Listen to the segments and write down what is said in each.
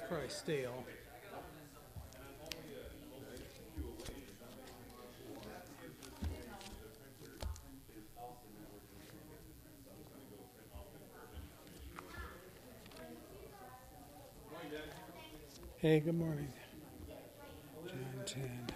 probably stale. Hey, good morning. John 10.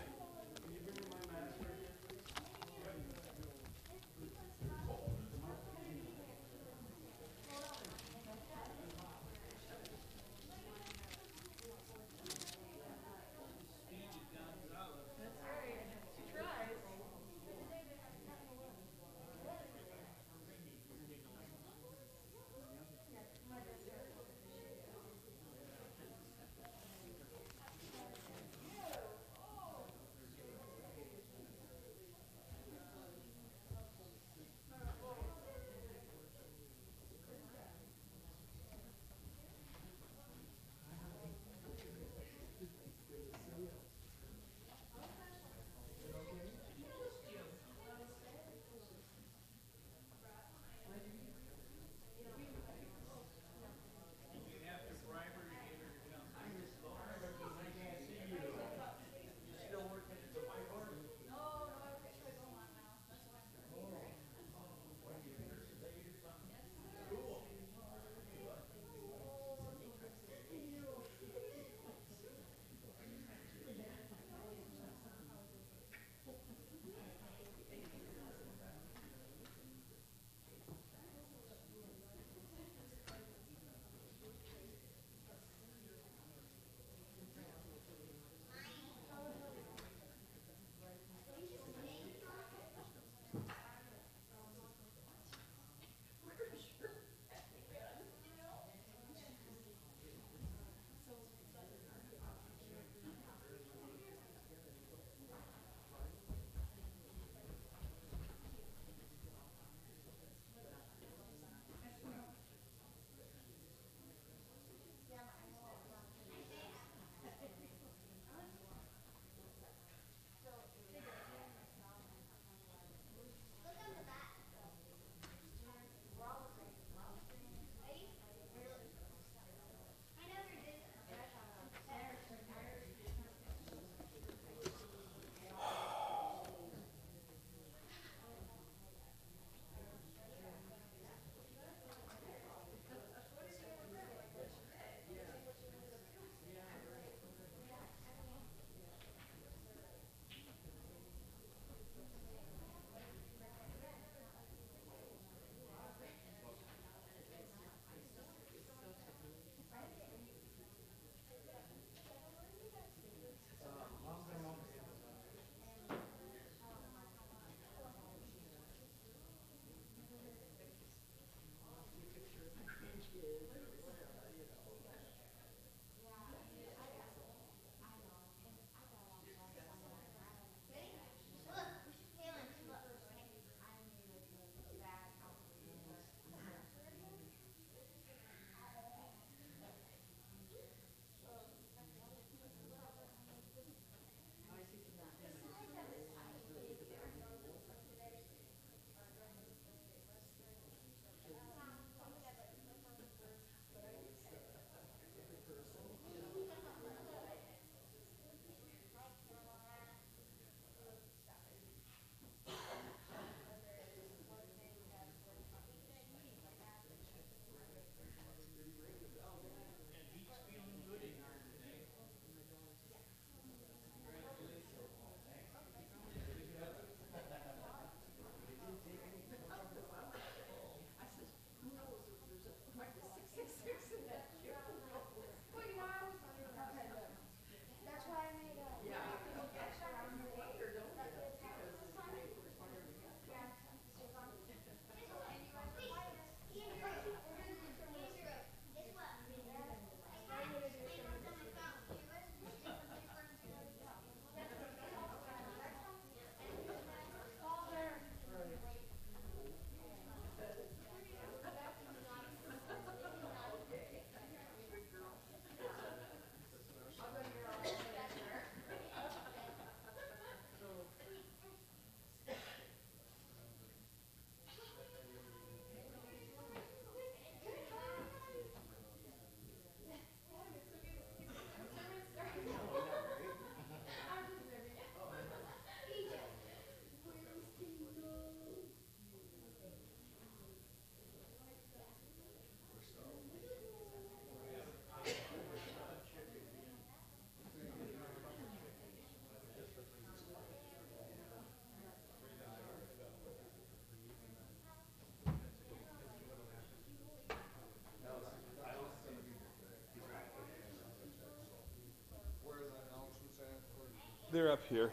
up here.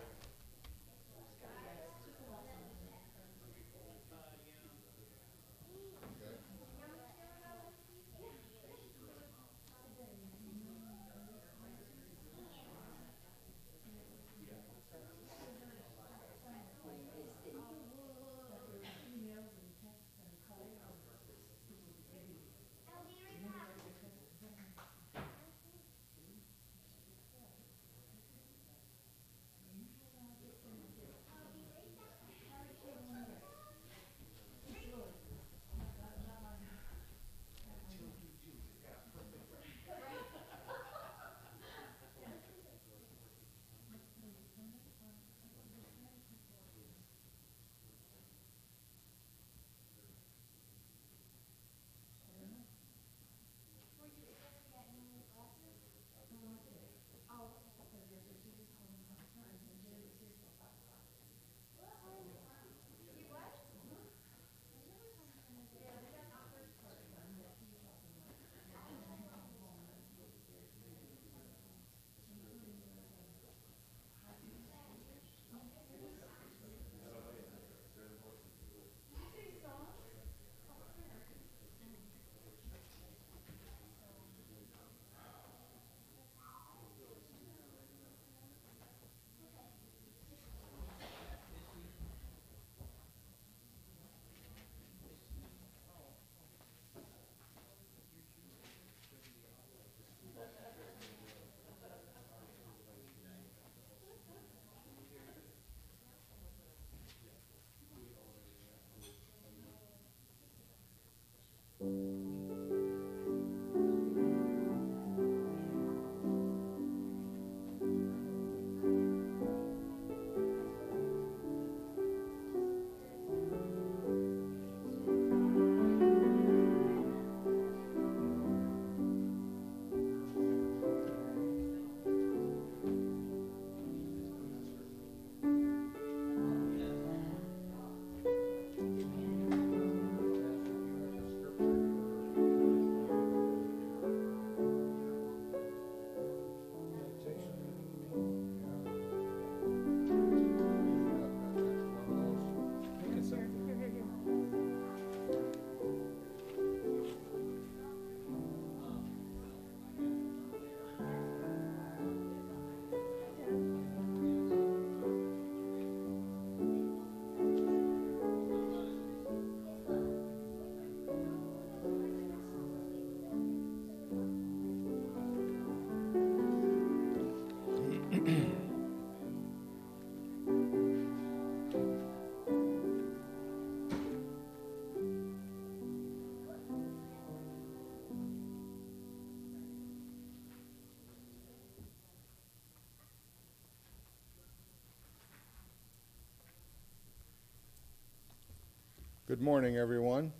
Good morning, everyone.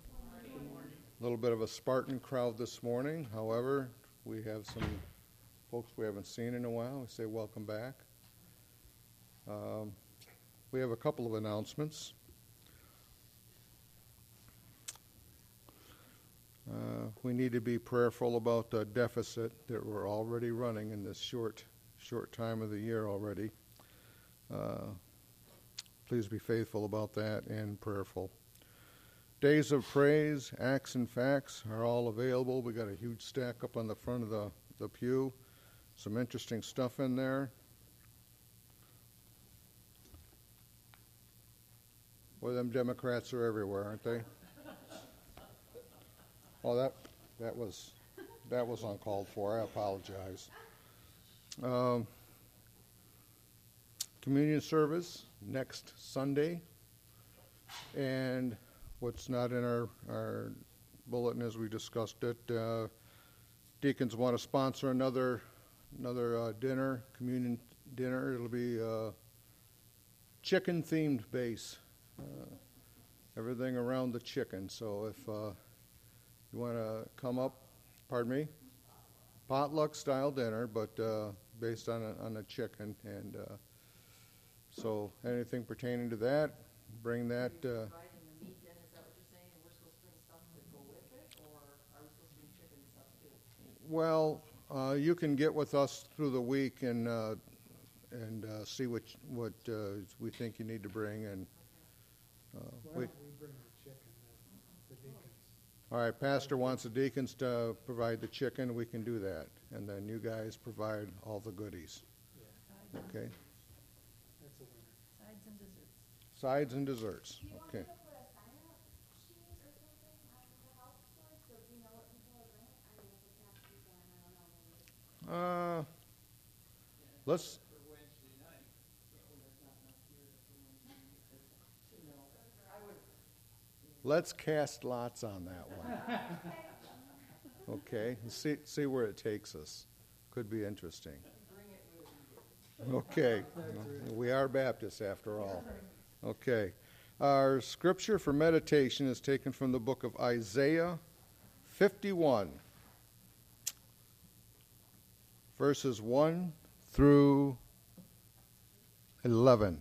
A little bit of a Spartan crowd this morning. However, we have some folks we haven't seen in a while. We say welcome back. Um, we have a couple of announcements. Uh, we need to be prayerful about the deficit that we're already running in this short, short time of the year already. Uh, please be faithful about that and prayerful. Days of Praise, Acts and Facts are all available. We got a huge stack up on the front of the, the pew. Some interesting stuff in there. Well, them Democrats are everywhere, aren't they? Oh, that that was that was uncalled for. I apologize. Um, communion service next Sunday, and what's not in our, our bulletin as we discussed it. Uh, deacons want to sponsor another another uh, dinner, communion dinner. It'll be uh, chicken themed base. Uh, everything around the chicken. So if uh, you want to come up, pardon me, potluck style dinner, but uh, based on a, on a chicken. And so anything pertaining to that, bring that. Well, uh, you can get with us through the week and uh, and uh, see what, what uh, we think you need to bring, and, uh, Why we, don't we bring the chicken, the, the deacons? all right, pastor wants the deacons to provide the chicken, we can do that, and then you guys provide all the goodies, Yeah, okay? that's a winner. Sides and desserts. Sides and desserts, Do you want okay. me to put a sign up sheet or something on the health store so we know what people are bringing? I mean, if it's not people, and I don't know, maybe. Uh, let's, let's cast lots on that one. Okay, see, see where it takes us. Could be interesting. Okay, we are Baptists after all. Okay, our scripture for meditation is taken from the book of Isaiah 51 verses 1 through 11.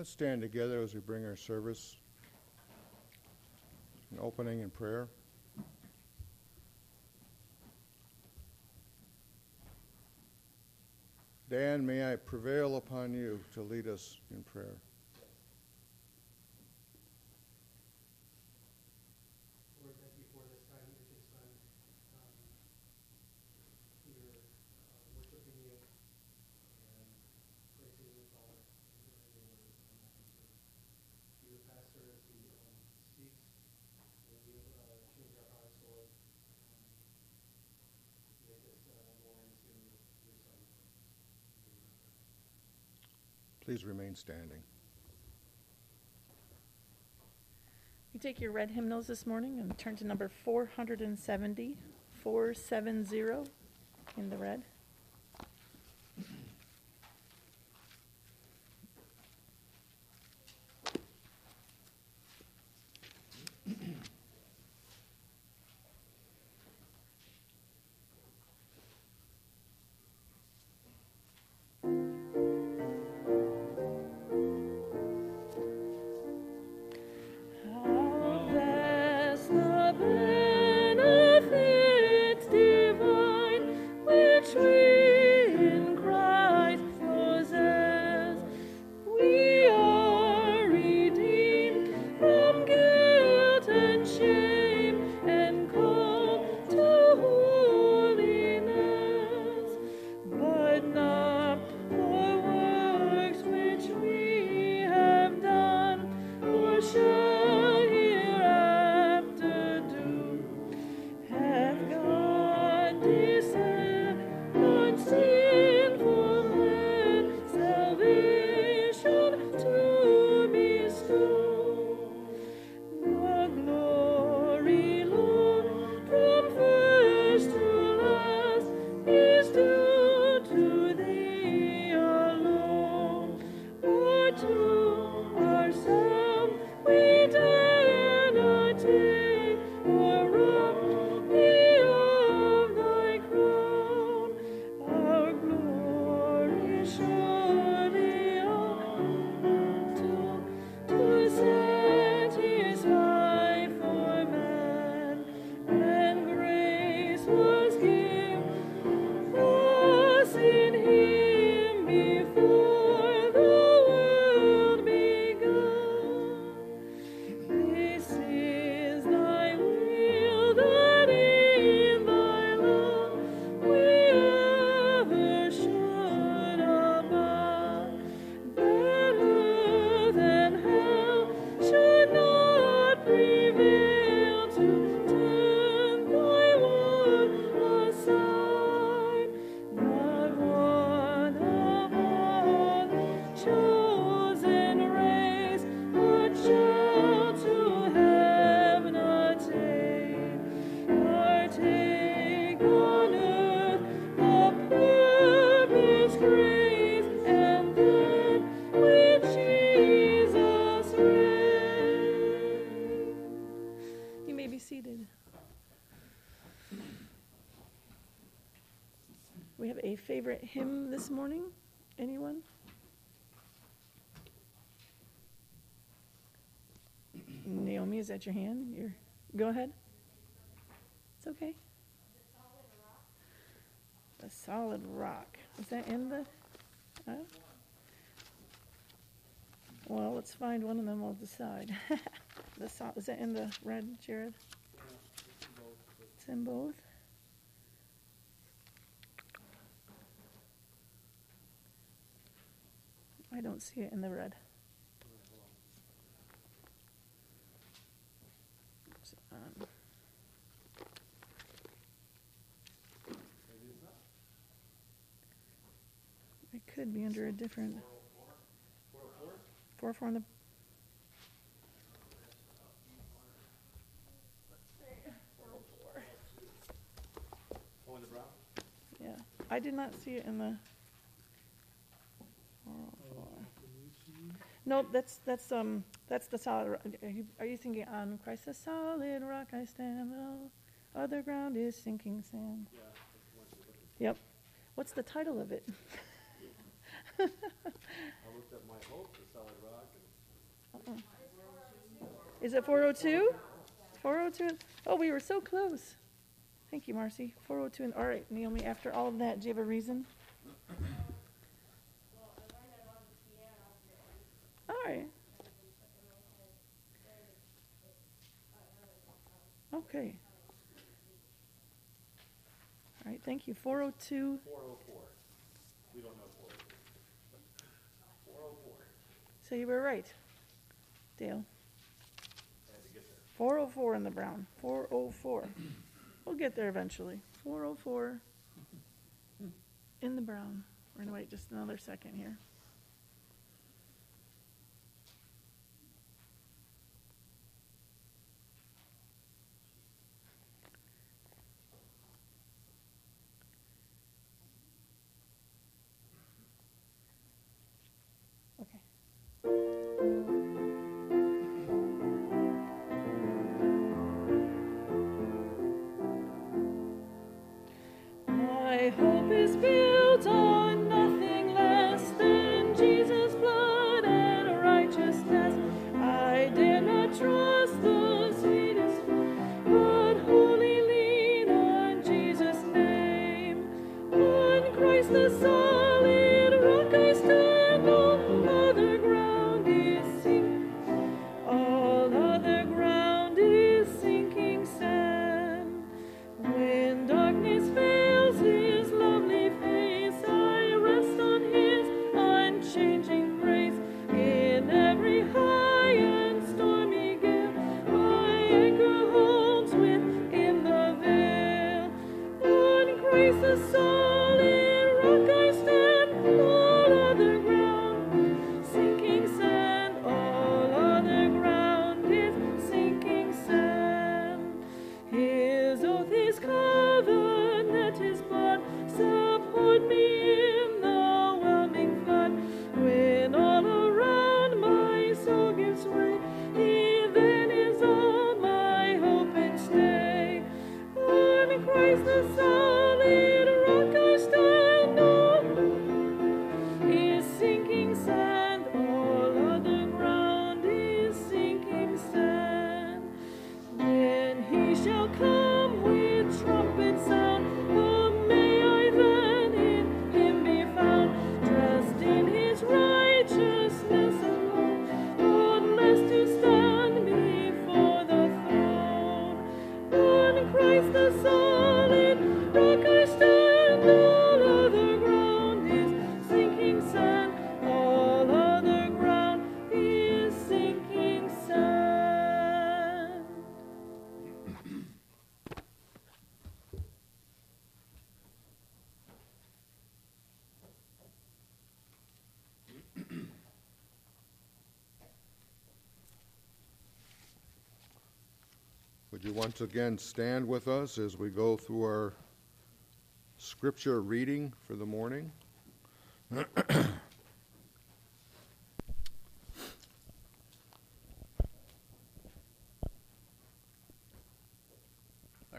Let's stand together as we bring our service an opening in prayer. Dan, may I prevail upon you to lead us in prayer. Please remain standing. You take your red hymnals this morning and turn to number 470, 470 in the red. that your hand? Your, go ahead. It's okay. The solid rock. Is that in the? Uh, well, let's find one of them. we'll decide. the sol- is that in the red, Jared? It's in both. I don't see it in the red. could be under a different. Four, four on the. Yeah, I did not see it in the. No, that's that's um that's the solid. Rock. Are you, are you thinking on Christ the solid rock I stand? Oh, other ground is sinking sand. Yeah, yep. What's the title of it? looked up my hope solid rock. And... Uh-uh. Is it 402? 402? Oh, we were so close. Thank you, Marcy. 402. And, all right, Naomi, after all of that, do you have a reason? all right. Okay. All right, thank you. 402. 404. We don't know. So you were right, Dale. Get there. 404 in the brown. 404. We'll get there eventually. 404 in the brown. We're to wait just another second here. His oath, his covenant, his blood support me once again stand with us as we go through our scripture reading for the morning? Are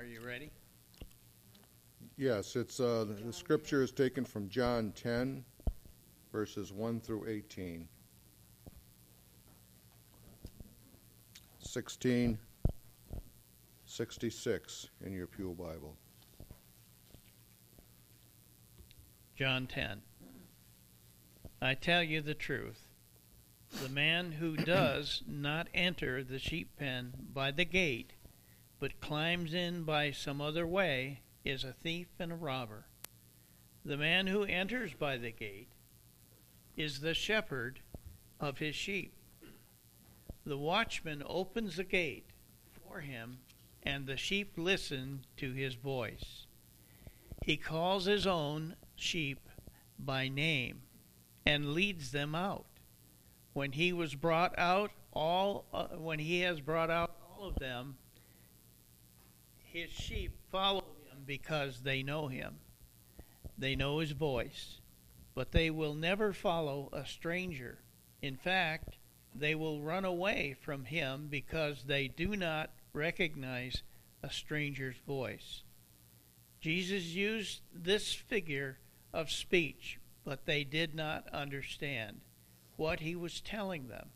you ready? Yes, it's uh, the- the scripture is taken from John 10, verses 1 through 18. 16, 66 in your Pew Bible. John 10. I tell you the truth. The man who does not enter the sheep pen by the gate, but climbs in by some other way, is a thief and a robber. The man who enters by the gate is the shepherd of his sheep. The watchman opens the gate for him, and the sheep listen to his voice. He calls his own sheep by name and leads them out. When he was brought out all uh, when he has brought out all of them, his sheep follow him because they know him. They know his voice, but they will never follow a stranger. In fact, they will run away from him because they do not recognize a stranger's voice. Jesus used this figure of speech, but they did not understand what he was telling them.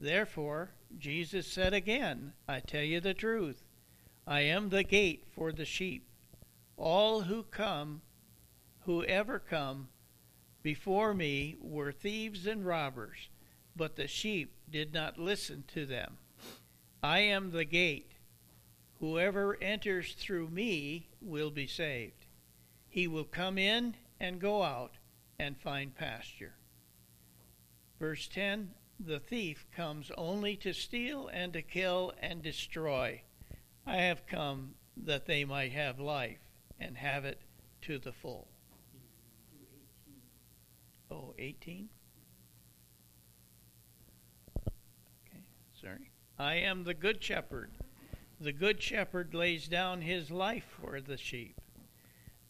Therefore, Jesus said again, I tell you the truth. I am the gate for the sheep. All who come, whoever come before me, were thieves and robbers, but the sheep did not listen to them. I am the gate. Whoever enters through me will be saved. He will come in and go out and find pasture. Verse 10 The thief comes only to steal and to kill and destroy. I have come that they might have life and have it to the full. Oh, 18? Okay, sorry. I am the good shepherd. The good shepherd lays down his life for the sheep.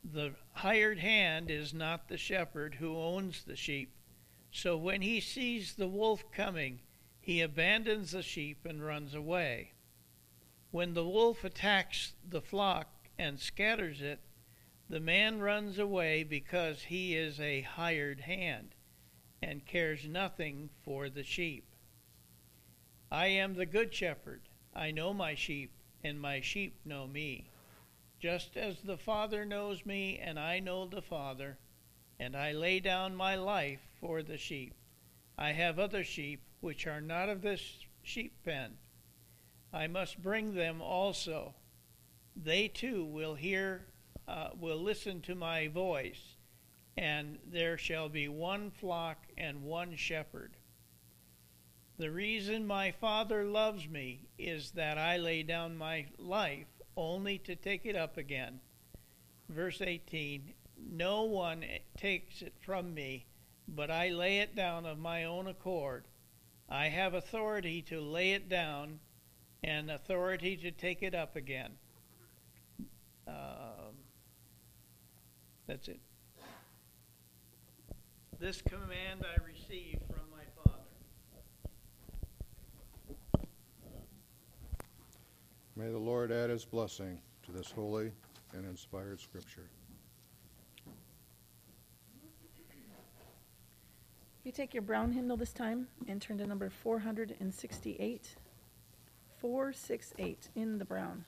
The hired hand is not the shepherd who owns the sheep. So when he sees the wolf coming, he abandons the sheep and runs away. When the wolf attacks the flock and scatters it, the man runs away because he is a hired hand and cares nothing for the sheep. I am the good shepherd. I know my sheep, and my sheep know me. Just as the Father knows me, and I know the Father, and I lay down my life for the sheep. I have other sheep which are not of this sheep pen. I must bring them also. They too will hear, uh, will listen to my voice, and there shall be one flock and one shepherd. The reason my Father loves me is that I lay down my life only to take it up again. Verse 18 No one takes it from me, but I lay it down of my own accord. I have authority to lay it down and authority to take it up again. Um, that's it. This command I received from my Father. May the Lord add his blessing to this holy and inspired scripture. You take your brown hymnal this time and turn to number 468. 468 in the brown.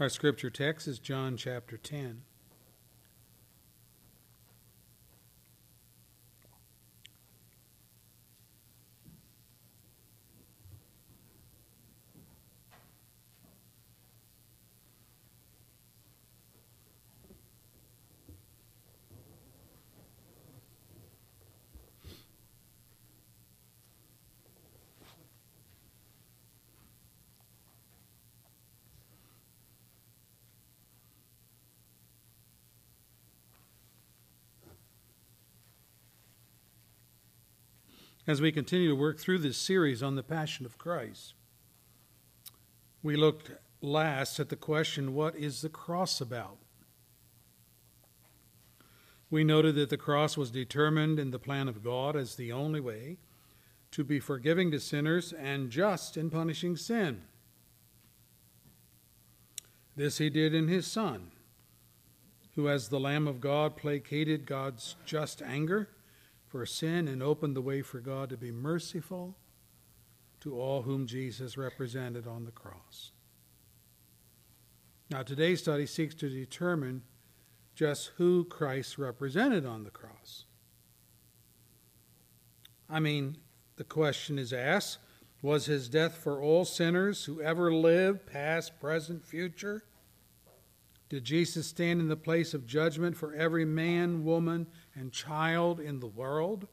Our scripture text is John chapter 10. As we continue to work through this series on the Passion of Christ. We looked last at the question what is the cross about? We noted that the cross was determined in the plan of God as the only way to be forgiving to sinners and just in punishing sin. This he did in his Son, who, as the Lamb of God, placated God's just anger for sin and opened the way for God to be merciful to all whom Jesus represented on the cross. Now, today's study seeks to determine just who Christ represented on the cross. I mean, the question is asked was his death for all sinners who ever lived, past, present, future? Did Jesus stand in the place of judgment for every man, woman, and child in the world?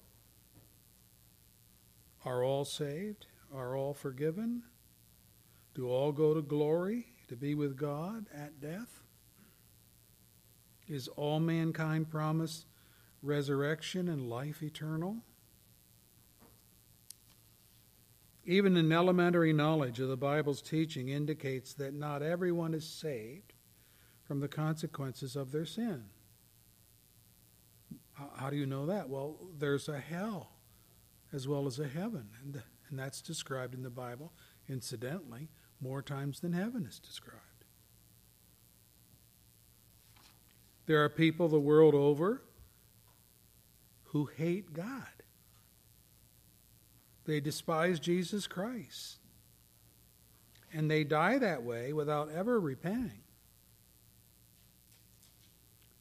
Are all saved? Are all forgiven? Do all go to glory to be with God at death? Is all mankind promised resurrection and life eternal? Even an elementary knowledge of the Bible's teaching indicates that not everyone is saved from the consequences of their sin. How do you know that? Well, there's a hell as well as a heaven, and, and that's described in the Bible, incidentally, more times than heaven is described. There are people the world over who hate God. They despise Jesus Christ. And they die that way without ever repenting.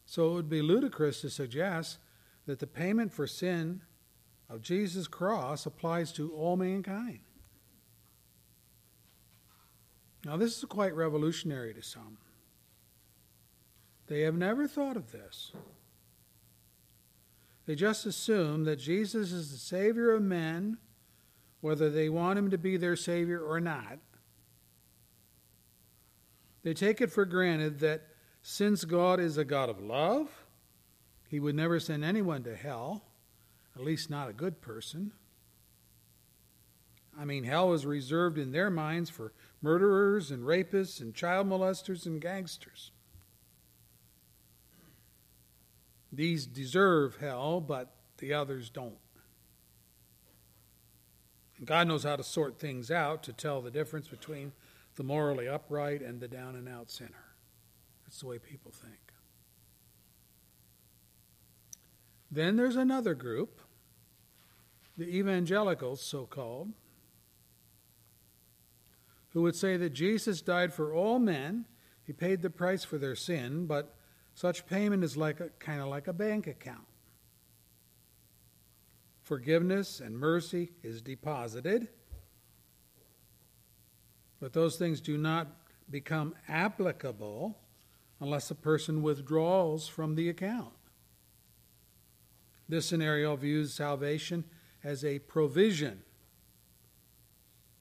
So it would be ludicrous to suggest that the payment for sin of Jesus' cross applies to all mankind. Now, this is quite revolutionary to some. They have never thought of this. They just assume that Jesus is the Savior of men, whether they want Him to be their Savior or not. They take it for granted that since God is a God of love, He would never send anyone to hell, at least not a good person. I mean, hell is reserved in their minds for murderers and rapists and child molesters and gangsters. These deserve hell, but the others don't. And God knows how to sort things out to tell the difference between the morally upright and the down and out sinner. That's the way people think. Then there's another group, the evangelicals, so called, who would say that Jesus died for all men. He paid the price for their sin, but such payment is like a, kind of like a bank account. Forgiveness and mercy is deposited, but those things do not become applicable unless a person withdraws from the account. This scenario views salvation as a provision,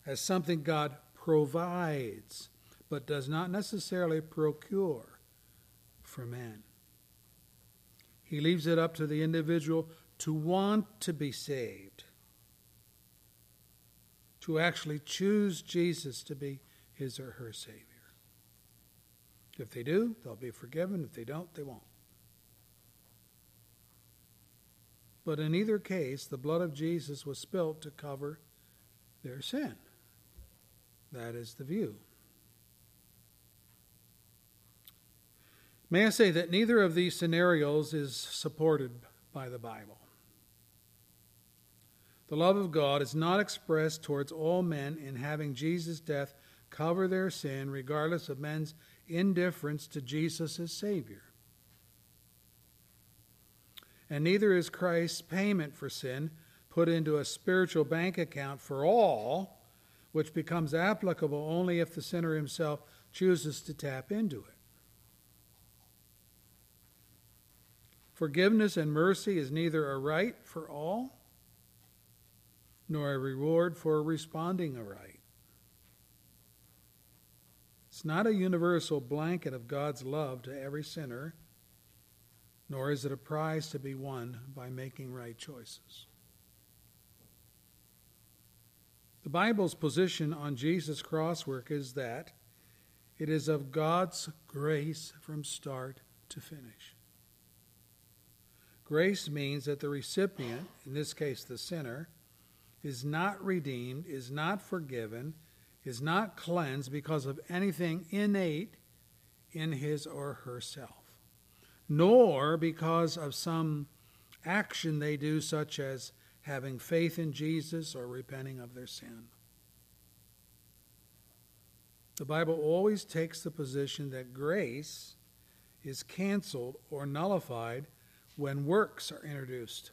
as something God provides, but does not necessarily procure for man. He leaves it up to the individual to want to be saved, to actually choose Jesus to be his or her Savior. If they do, they'll be forgiven. If they don't, they won't. But in either case, the blood of Jesus was spilt to cover their sin. That is the view. May I say that neither of these scenarios is supported by the Bible. The love of God is not expressed towards all men in having Jesus' death cover their sin, regardless of men's indifference to Jesus as Savior. And neither is Christ's payment for sin put into a spiritual bank account for all, which becomes applicable only if the sinner himself chooses to tap into it. Forgiveness and mercy is neither a right for all nor a reward for responding aright. It's not a universal blanket of God's love to every sinner, nor is it a prize to be won by making right choices. The Bible's position on Jesus' cross work is that it is of God's grace from start to finish. Grace means that the recipient, in this case the sinner, is not redeemed, is not forgiven, is not cleansed because of anything innate in his or herself, nor because of some action they do, such as having faith in Jesus or repenting of their sin. The Bible always takes the position that grace is canceled or nullified when works are introduced.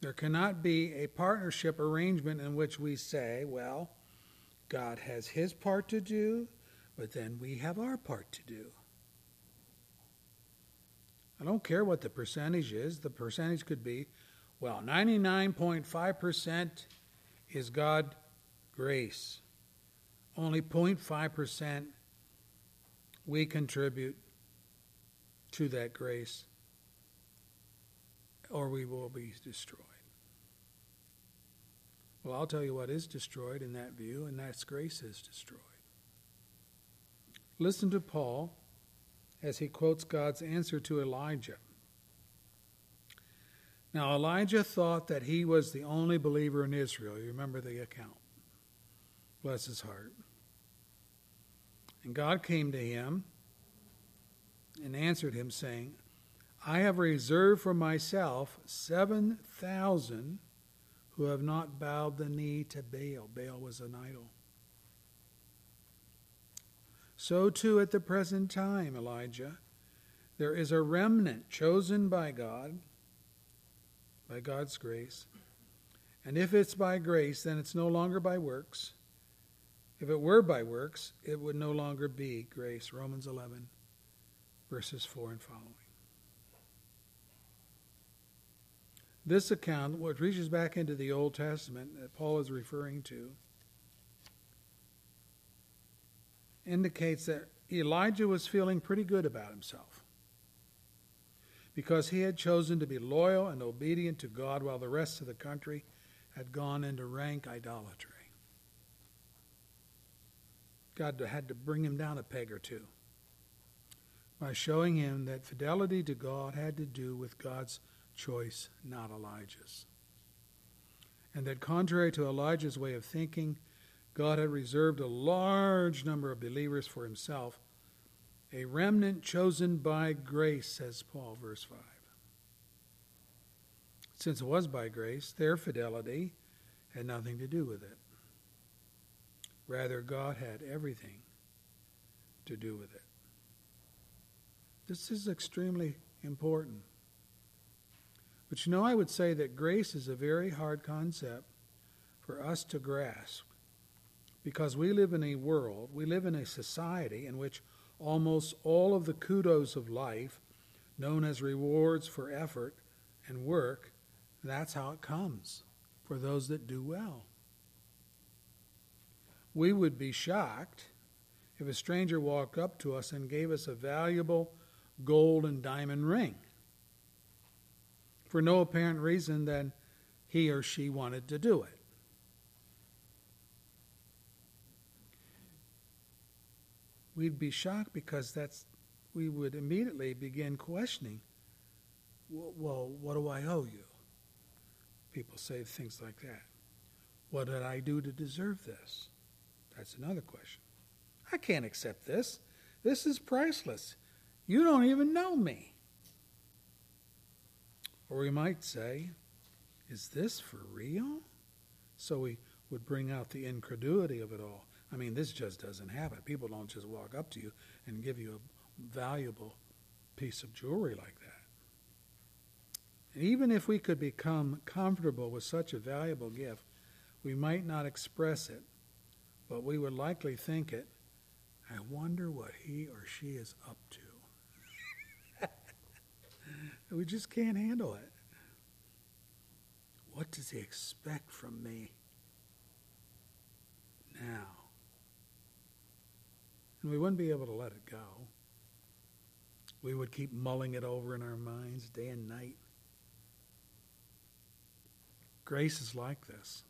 There cannot be a partnership arrangement in which we say, well, God has his part to do, but then we have our part to do. I don't care what the percentage is. The percentage could be, well, 99.5% is God grace. Only 0.5% we contribute to that grace, or we will be destroyed. Well, I'll tell you what is destroyed in that view, and that's grace is destroyed. Listen to Paul as he quotes God's answer to Elijah. Now, Elijah thought that he was the only believer in Israel. You remember the account. Bless his heart. And God came to him and answered him, saying, I have reserved for myself 7,000 who have not bowed the knee to Baal. Baal was an idol. So too at the present time, Elijah, there is a remnant chosen by God, by God's grace. And if it's by grace, then it's no longer by works. If it were by works, it would no longer be grace. Romans 11, verses 4 and following. This account, which reaches back into the Old Testament that Paul is referring to, indicates that Elijah was feeling pretty good about himself because he had chosen to be loyal and obedient to God while the rest of the country had gone into rank idolatry. God had to bring him down a peg or two by showing him that fidelity to God had to do with God's choice, not Elijah's. And that contrary to Elijah's way of thinking, God had reserved a large number of believers for himself, a remnant chosen by grace, says Paul, verse 5. Since it was by grace, their fidelity had nothing to do with it. Rather, God had everything to do with it. This is extremely important. But you know, I would say that grace is a very hard concept for us to grasp because we live in a world, we live in a society in which almost all of the kudos of life, known as rewards for effort and work, that's how it comes for those that do well. We would be shocked if a stranger walked up to us and gave us a valuable gold and diamond ring for no apparent reason than he or she wanted to do it. We'd be shocked because that's we would immediately begin questioning well, what do I owe you? People say things like that. What did I do to deserve this? That's another question. I can't accept this. This is priceless. You don't even know me. Or we might say, Is this for real? So we would bring out the incredulity of it all. I mean, this just doesn't happen. People don't just walk up to you and give you a valuable piece of jewelry like that. And even if we could become comfortable with such a valuable gift, we might not express it, but we would likely think it. I wonder what he or she is up to. we just can't handle it. What does he expect from me now? And we wouldn't be able to let it go. We would keep mulling it over in our minds day and night. Grace is like this.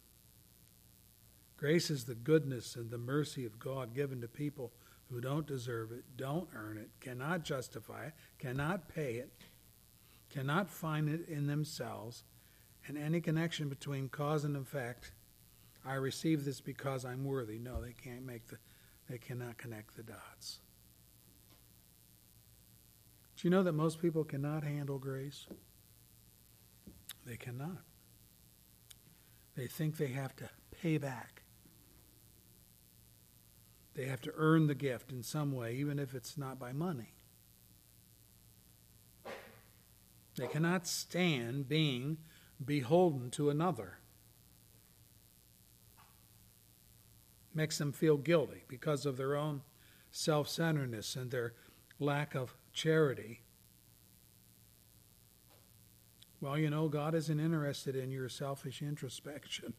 Grace is the goodness and the mercy of God given to people who don't deserve it, don't earn it, cannot justify it, cannot pay it, cannot find it in themselves, and any connection between cause and effect. I receive this because I'm worthy. No, they can't make the they cannot connect the dots. Do you know that most people cannot handle grace? They cannot. They think they have to pay back. They have to earn the gift in some way, even if it's not by money. They cannot stand being beholden to another. Makes them feel guilty because of their own self centeredness and their lack of charity. Well, you know, God isn't interested in your selfish introspection.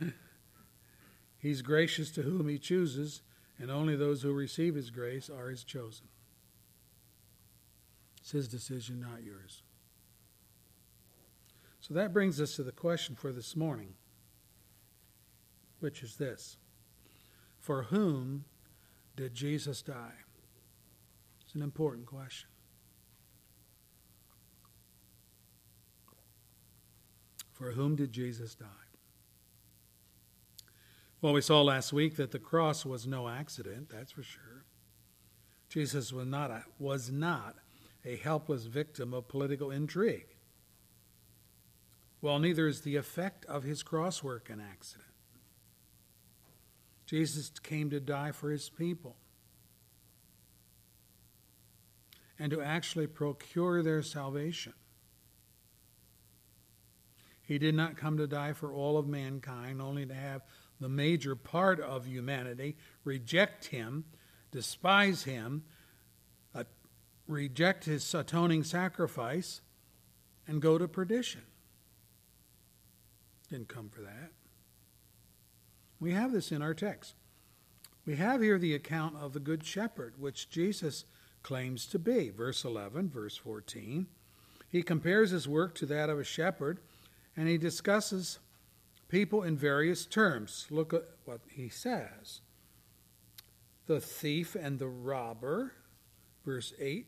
He's gracious to whom He chooses, and only those who receive His grace are His chosen. It's His decision, not yours. So that brings us to the question for this morning, which is this For whom did Jesus die? It's an important question. For whom did Jesus die? Well, we saw last week that the cross was no accident, that's for sure. Jesus was not a, was not a helpless victim of political intrigue. Well, neither is the effect of his cross work an accident. Jesus came to die for his people and to actually procure their salvation. He did not come to die for all of mankind, only to have the major part of humanity reject him, despise him, uh, reject his atoning sacrifice, and go to perdition. Didn't come for that. We have this in our text. We have here the account of the Good Shepherd, which Jesus claims to be. Verse 11, verse 14. He compares his work to that of a shepherd, and he discusses people in various terms. Look at what he says the thief and the robber, verse 8,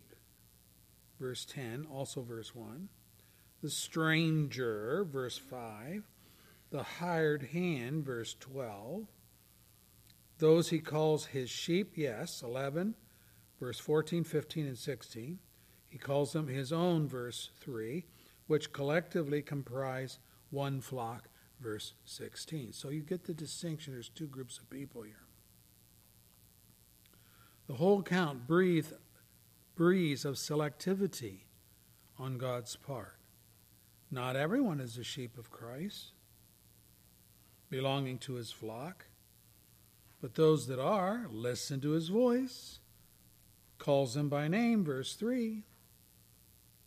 verse 10, also verse 1. The stranger, verse 5 the hired hand, verse 12. Those he calls his sheep, yes, 11, verse 14, 15, and 16. He calls them his own, verse 3, which collectively comprise one flock, verse 16. So you get the distinction. There's two groups of people here. The whole count breathe, breathes of selectivity on God's part. Not everyone is a sheep of Christ belonging to his flock. But those that are, listen to his voice, calls them by name, verse 3.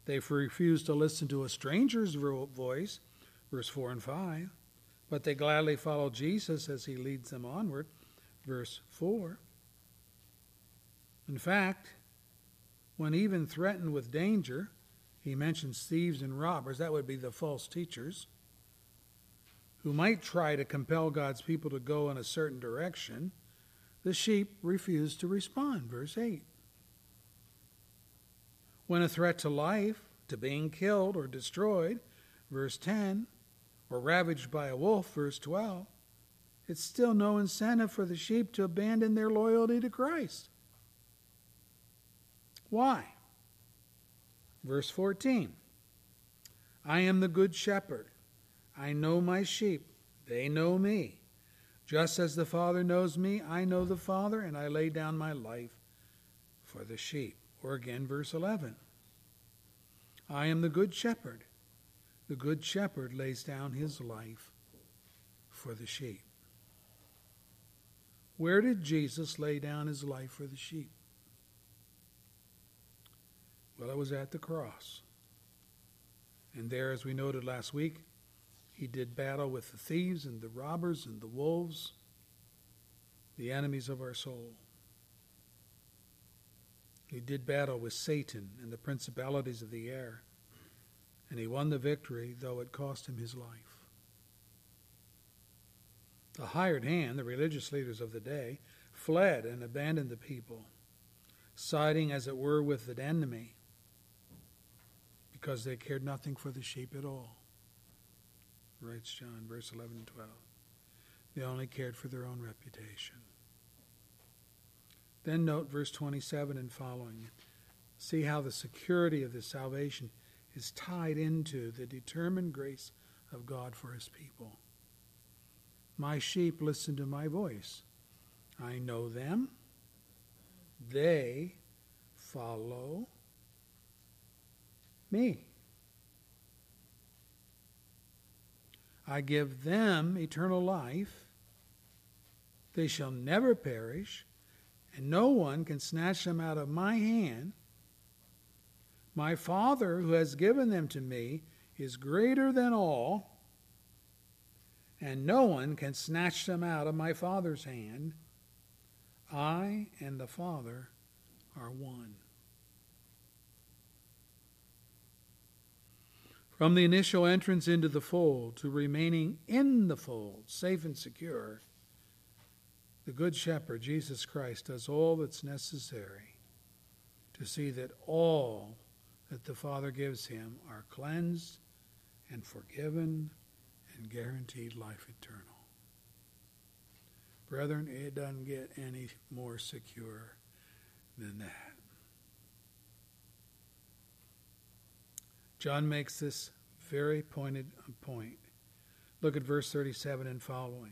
They refuse to listen to a stranger's voice, verse 4 and 5. But they gladly follow Jesus as he leads them onward, verse 4. In fact, when even threatened with danger, he mentions thieves and robbers, that would be the false teachers who might try to compel God's people to go in a certain direction, the sheep refused to respond. Verse 8. When a threat to life, to being killed or destroyed, verse 10, or ravaged by a wolf, verse 12, it's still no incentive for the sheep to abandon their loyalty to Christ. Why? Verse 14 I am the good shepherd. I know my sheep, they know me. Just as the Father knows me, I know the Father, and I lay down my life for the sheep. Or again, verse 11 I am the good shepherd. The good shepherd lays down his life for the sheep. Where did Jesus lay down his life for the sheep? Well, it was at the cross. And there, as we noted last week, he did battle with the thieves and the robbers and the wolves, the enemies of our soul. He did battle with Satan and the principalities of the air, and he won the victory, though it cost him his life. The hired hand, the religious leaders of the day, fled and abandoned the people, siding, as it were, with the enemy because they cared nothing for the sheep at all. Writes John, verse 11 and 12. They only cared for their own reputation. Then note verse 27 and following. See how the security of this salvation is tied into the determined grace of God for his people. My sheep listen to my voice. I know them. They follow me. I give them eternal life. They shall never perish, and no one can snatch them out of my hand. My Father, who has given them to me, is greater than all, and no one can snatch them out of my Father's hand. I and the Father are one. From the initial entrance into the fold to remaining in the fold, safe and secure, the Good Shepherd, Jesus Christ, does all that's necessary to see that all that the Father gives him are cleansed and forgiven and guaranteed life eternal. Brethren, it doesn't get any more secure than that. John makes this very pointed point. Look at verse 37 and following.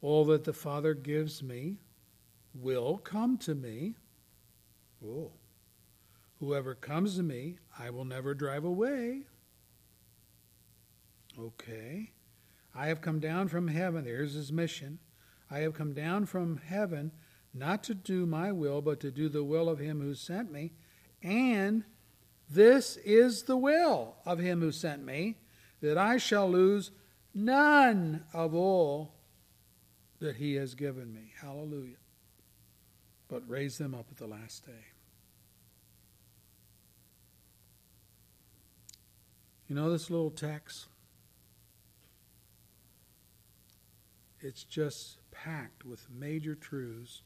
All that the Father gives me will come to me. Oh. Whoever comes to me, I will never drive away. Okay. I have come down from heaven. There's his mission. I have come down from heaven not to do my will, but to do the will of him who sent me and this is the will of him who sent me, that I shall lose none of all that he has given me. Hallelujah. But raise them up at the last day. You know this little text? It's just packed with major truths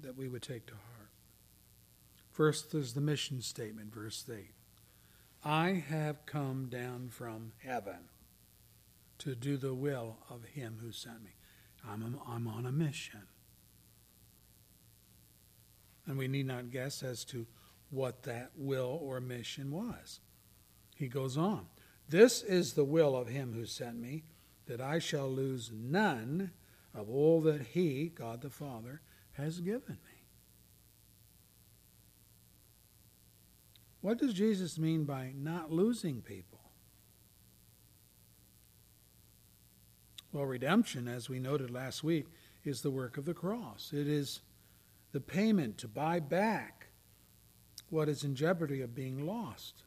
that we would take to heart. First, there's the mission statement, verse 8. I have come down from heaven to do the will of him who sent me. I'm, I'm on a mission. And we need not guess as to what that will or mission was. He goes on This is the will of him who sent me, that I shall lose none of all that he, God the Father, has given me. What does Jesus mean by not losing people? Well, redemption, as we noted last week, is the work of the cross. It is the payment to buy back what is in jeopardy of being lost.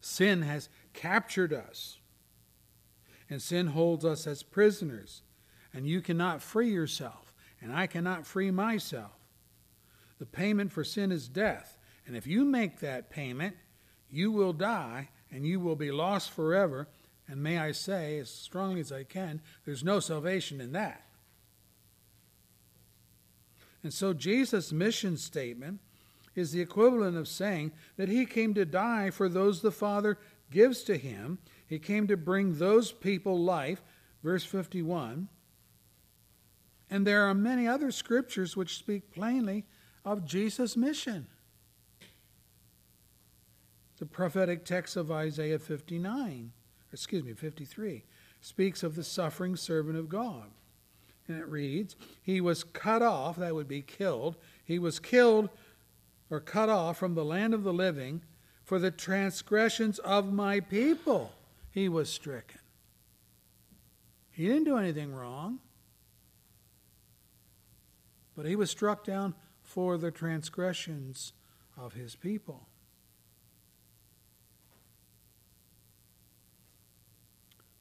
Sin has captured us, and sin holds us as prisoners, and you cannot free yourself, and I cannot free myself. The payment for sin is death. And if you make that payment, you will die and you will be lost forever. And may I say, as strongly as I can, there's no salvation in that. And so Jesus' mission statement is the equivalent of saying that he came to die for those the Father gives to him. He came to bring those people life. Verse 51. And there are many other scriptures which speak plainly of Jesus' mission the prophetic text of Isaiah 59, excuse me, 53, speaks of the suffering servant of God. And it reads, He was cut off, that would be killed. He was killed or cut off from the land of the living for the transgressions of my people. He was stricken. He didn't do anything wrong, but he was struck down for the transgressions of his people.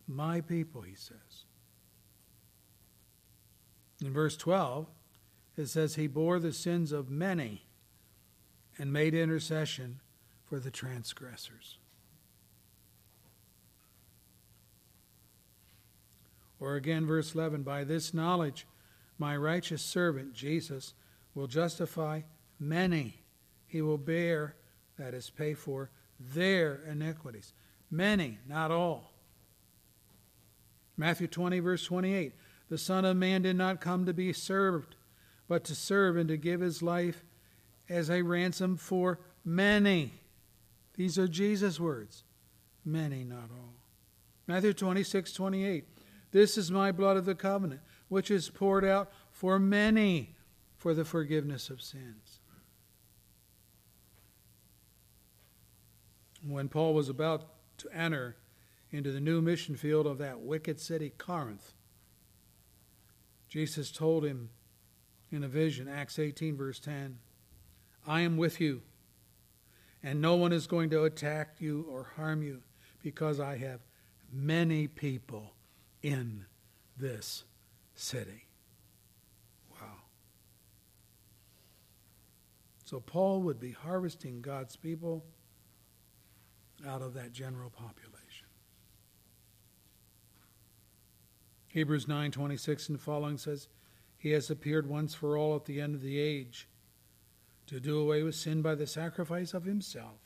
My people, he says. In verse 12, it says, He bore the sins of many and made intercession for the transgressors. Or again, verse 11, By this knowledge, my righteous servant, Jesus, will justify many. He will bear, that is, pay for their iniquities. Many, not all. Matthew 20, verse 28 The Son of Man did not come to be served, but to serve and to give his life as a ransom for many. These are Jesus' words. Many, not all. Matthew 26, 28. This is my blood of the covenant, which is poured out for many for the forgiveness of sins. When Paul was about to enter into the new mission field of that wicked city, Corinth. Jesus told him in a vision, Acts 18, verse 10, I am with you, and no one is going to attack you or harm you, because I have many people in this city. Wow. So Paul would be harvesting God's people out of that general population. Hebrews 9:26 and following says, "He has appeared once for all at the end of the age to do away with sin by the sacrifice of himself.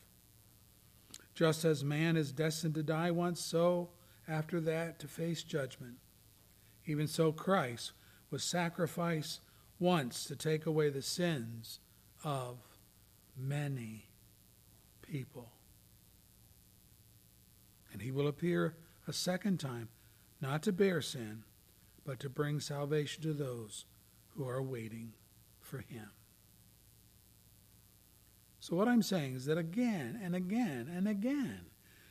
Just as man is destined to die once, so after that to face judgment. Even so Christ was sacrificed once to take away the sins of many people. And he will appear a second time not to bear sin, but to bring salvation to those who are waiting for him. So, what I'm saying is that again and again and again,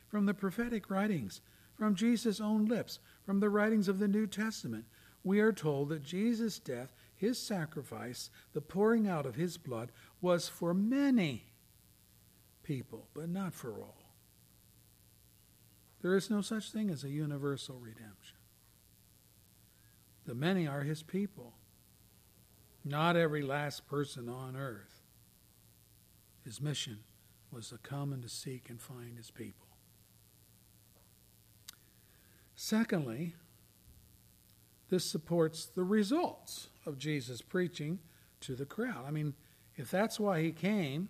from the prophetic writings, from Jesus' own lips, from the writings of the New Testament, we are told that Jesus' death, his sacrifice, the pouring out of his blood, was for many people, but not for all. There is no such thing as a universal redemption. The many are his people, not every last person on earth. His mission was to come and to seek and find his people. Secondly, this supports the results of Jesus preaching to the crowd. I mean, if that's why he came,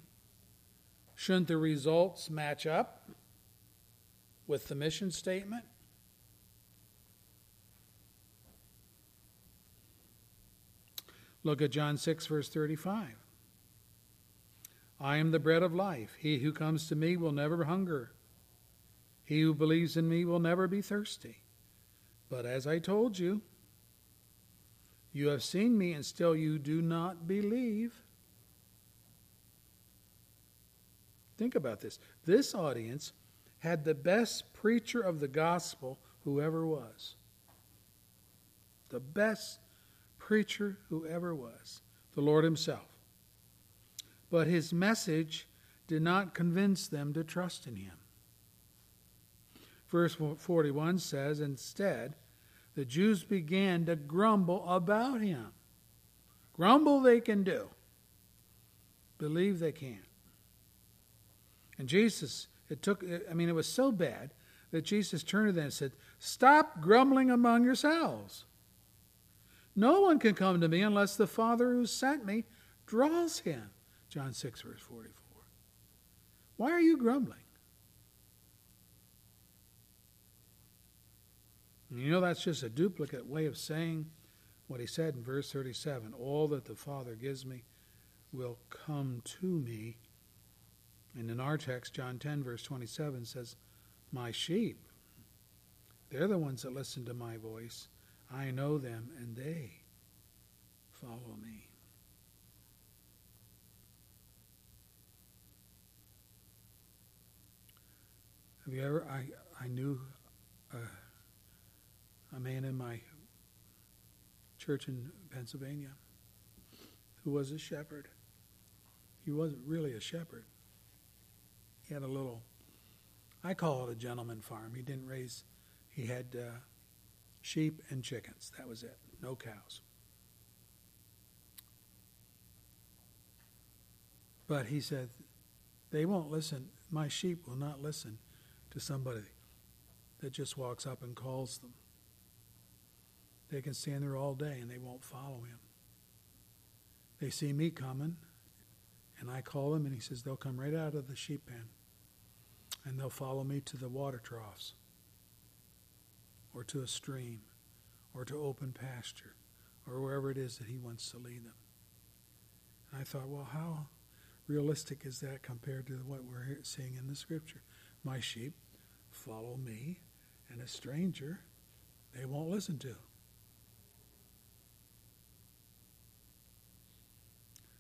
shouldn't the results match up? with the mission statement? Look at John 6, verse 35. I am the bread of life. He who comes to me will never hunger. He who believes in me will never be thirsty. But as I told you, you have seen me and still you do not believe. Think about this. This audience had the best preacher of the gospel who ever was. The best preacher who ever was, the Lord Himself. But His message did not convince them to trust in Him. Verse 41 says, Instead, the Jews began to grumble about Him. Grumble they can do, believe they can't. And Jesus it took, I mean, it was so bad that Jesus turned to them and said, Stop grumbling among yourselves. No one can come to me unless the Father who sent me draws him. John 6, verse 44. Why are you grumbling? You know, that's just a duplicate way of saying what he said in verse 37 All that the Father gives me will come to me, and in our text, John 10, verse 27 says, My sheep, They're the ones that listen to my voice. I know them, and they follow me. Have you ever? I I knew uh, a man in my church in Pennsylvania who was a shepherd. He wasn't really a shepherd. He had a little. I call it a gentleman farm. He didn't raise. He had uh, sheep and chickens. That was it. No cows. But he said, they won't listen. My sheep will not listen to somebody that just walks up and calls them. They can stand there all day and they won't follow him. They see me coming, and I call them, and he says they'll come right out of the sheep pen and they'll follow me to the water troughs or to a stream or to open pasture or wherever it is that he wants to lead them. And I thought, well, how realistic is that compared to what we're seeing in the scripture? My sheep follow me, and a stranger they won't listen to.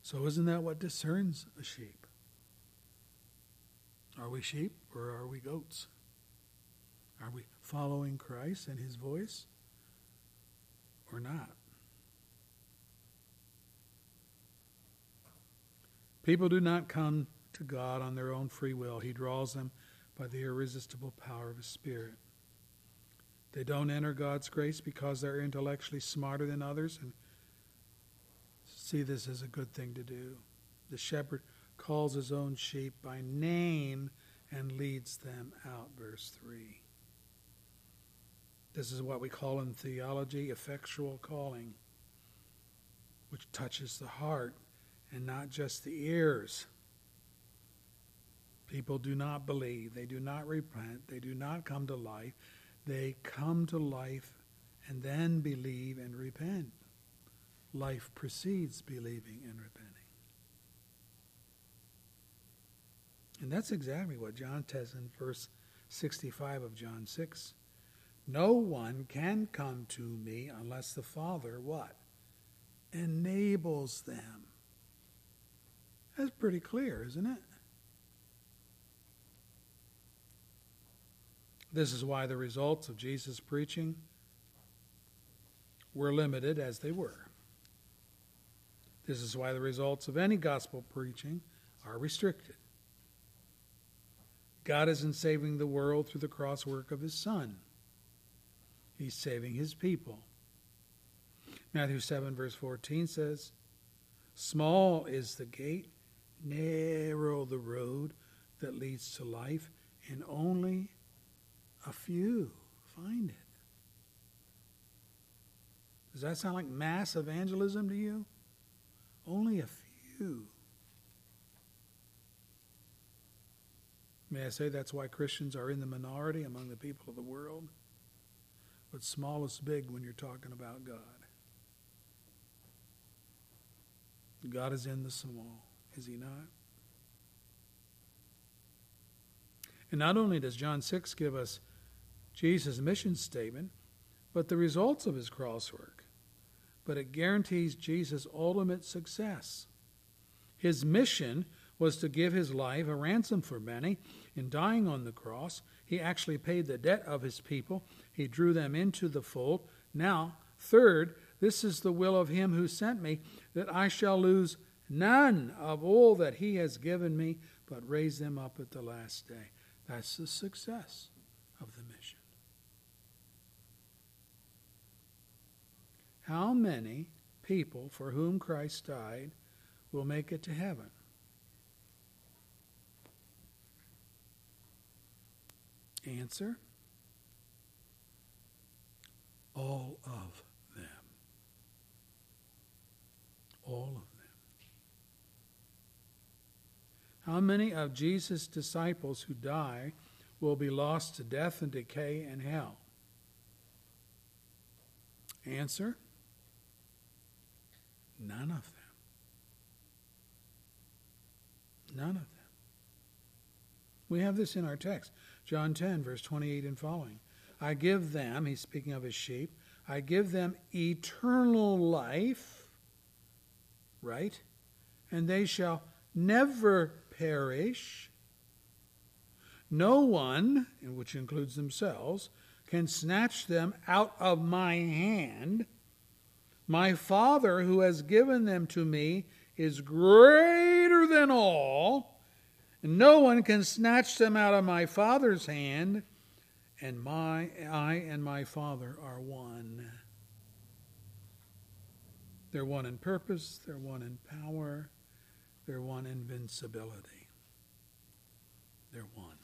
So, isn't that what discerns a sheep? Are we sheep or are we goats? Are we following Christ and his voice or not? People do not come to God on their own free will. He draws them by the irresistible power of His Spirit. They don't enter God's grace because they're intellectually smarter than others and see this as a good thing to do. The shepherd calls his own sheep by name and leads them out. Verse 3. This is what we call in theology effectual calling, which touches the heart and not just the ears. People do not believe, they do not repent, they do not come to life. They come to life and then believe and repent. Life precedes believing and repenting. And that's exactly what John says in verse 65 of John 6. No one can come to me unless the Father what? Enables them. That's pretty clear, isn't it? This is why the results of Jesus' preaching were limited as they were. This is why the results of any gospel preaching are restricted. God isn't saving the world through the cross work of his Son, He's saving his people. Matthew 7, verse 14 says, Small is the gate, narrow the road that leads to life, and only a few find it. Does that sound like mass evangelism to you? Only a few. May I say that's why Christians are in the minority among the people of the world? But small is big when you're talking about God. God is in the small, is he not? And not only does John 6 give us Jesus' mission statement, but the results of his cross work. But it guarantees Jesus' ultimate success. His mission was to give his life a ransom for many. In dying on the cross, he actually paid the debt of his people. He drew them into the fold. Now, third, this is the will of him who sent me, that I shall lose none of all that he has given me, but raise them up at the last day. That's the success of the mission. How many people for whom Christ died will make it to heaven? Answer All of them. All of them. How many of Jesus' disciples who die will be lost to death and decay and hell? Answer None of them. None of them. We have this in our text, John 10, verse 28 and following. I give them, he's speaking of his sheep, I give them eternal life, right? And they shall never perish. No one, which includes themselves, can snatch them out of my hand. My Father, who has given them to me, is greater than all, no one can snatch them out of my Father's hand and my I and my Father are one. They're one in purpose, they're one in power, they're one invincibility. They're one.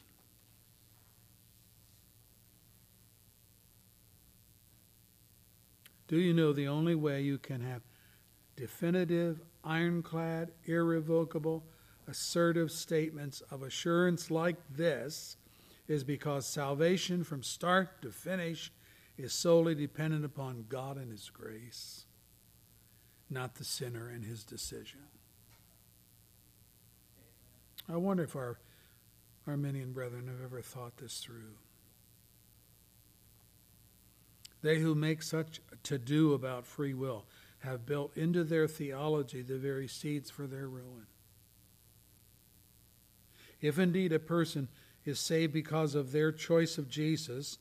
Do you know the only way you can have definitive, ironclad, irrevocable, assertive statements of assurance like this is because salvation from start to finish is solely dependent upon God and His grace, not the sinner and his decision. I wonder if our Arminian brethren have ever thought this through. They who make such to do about free will have built into their theology the very seeds for their ruin. If indeed a person is saved because of their choice of Jesus,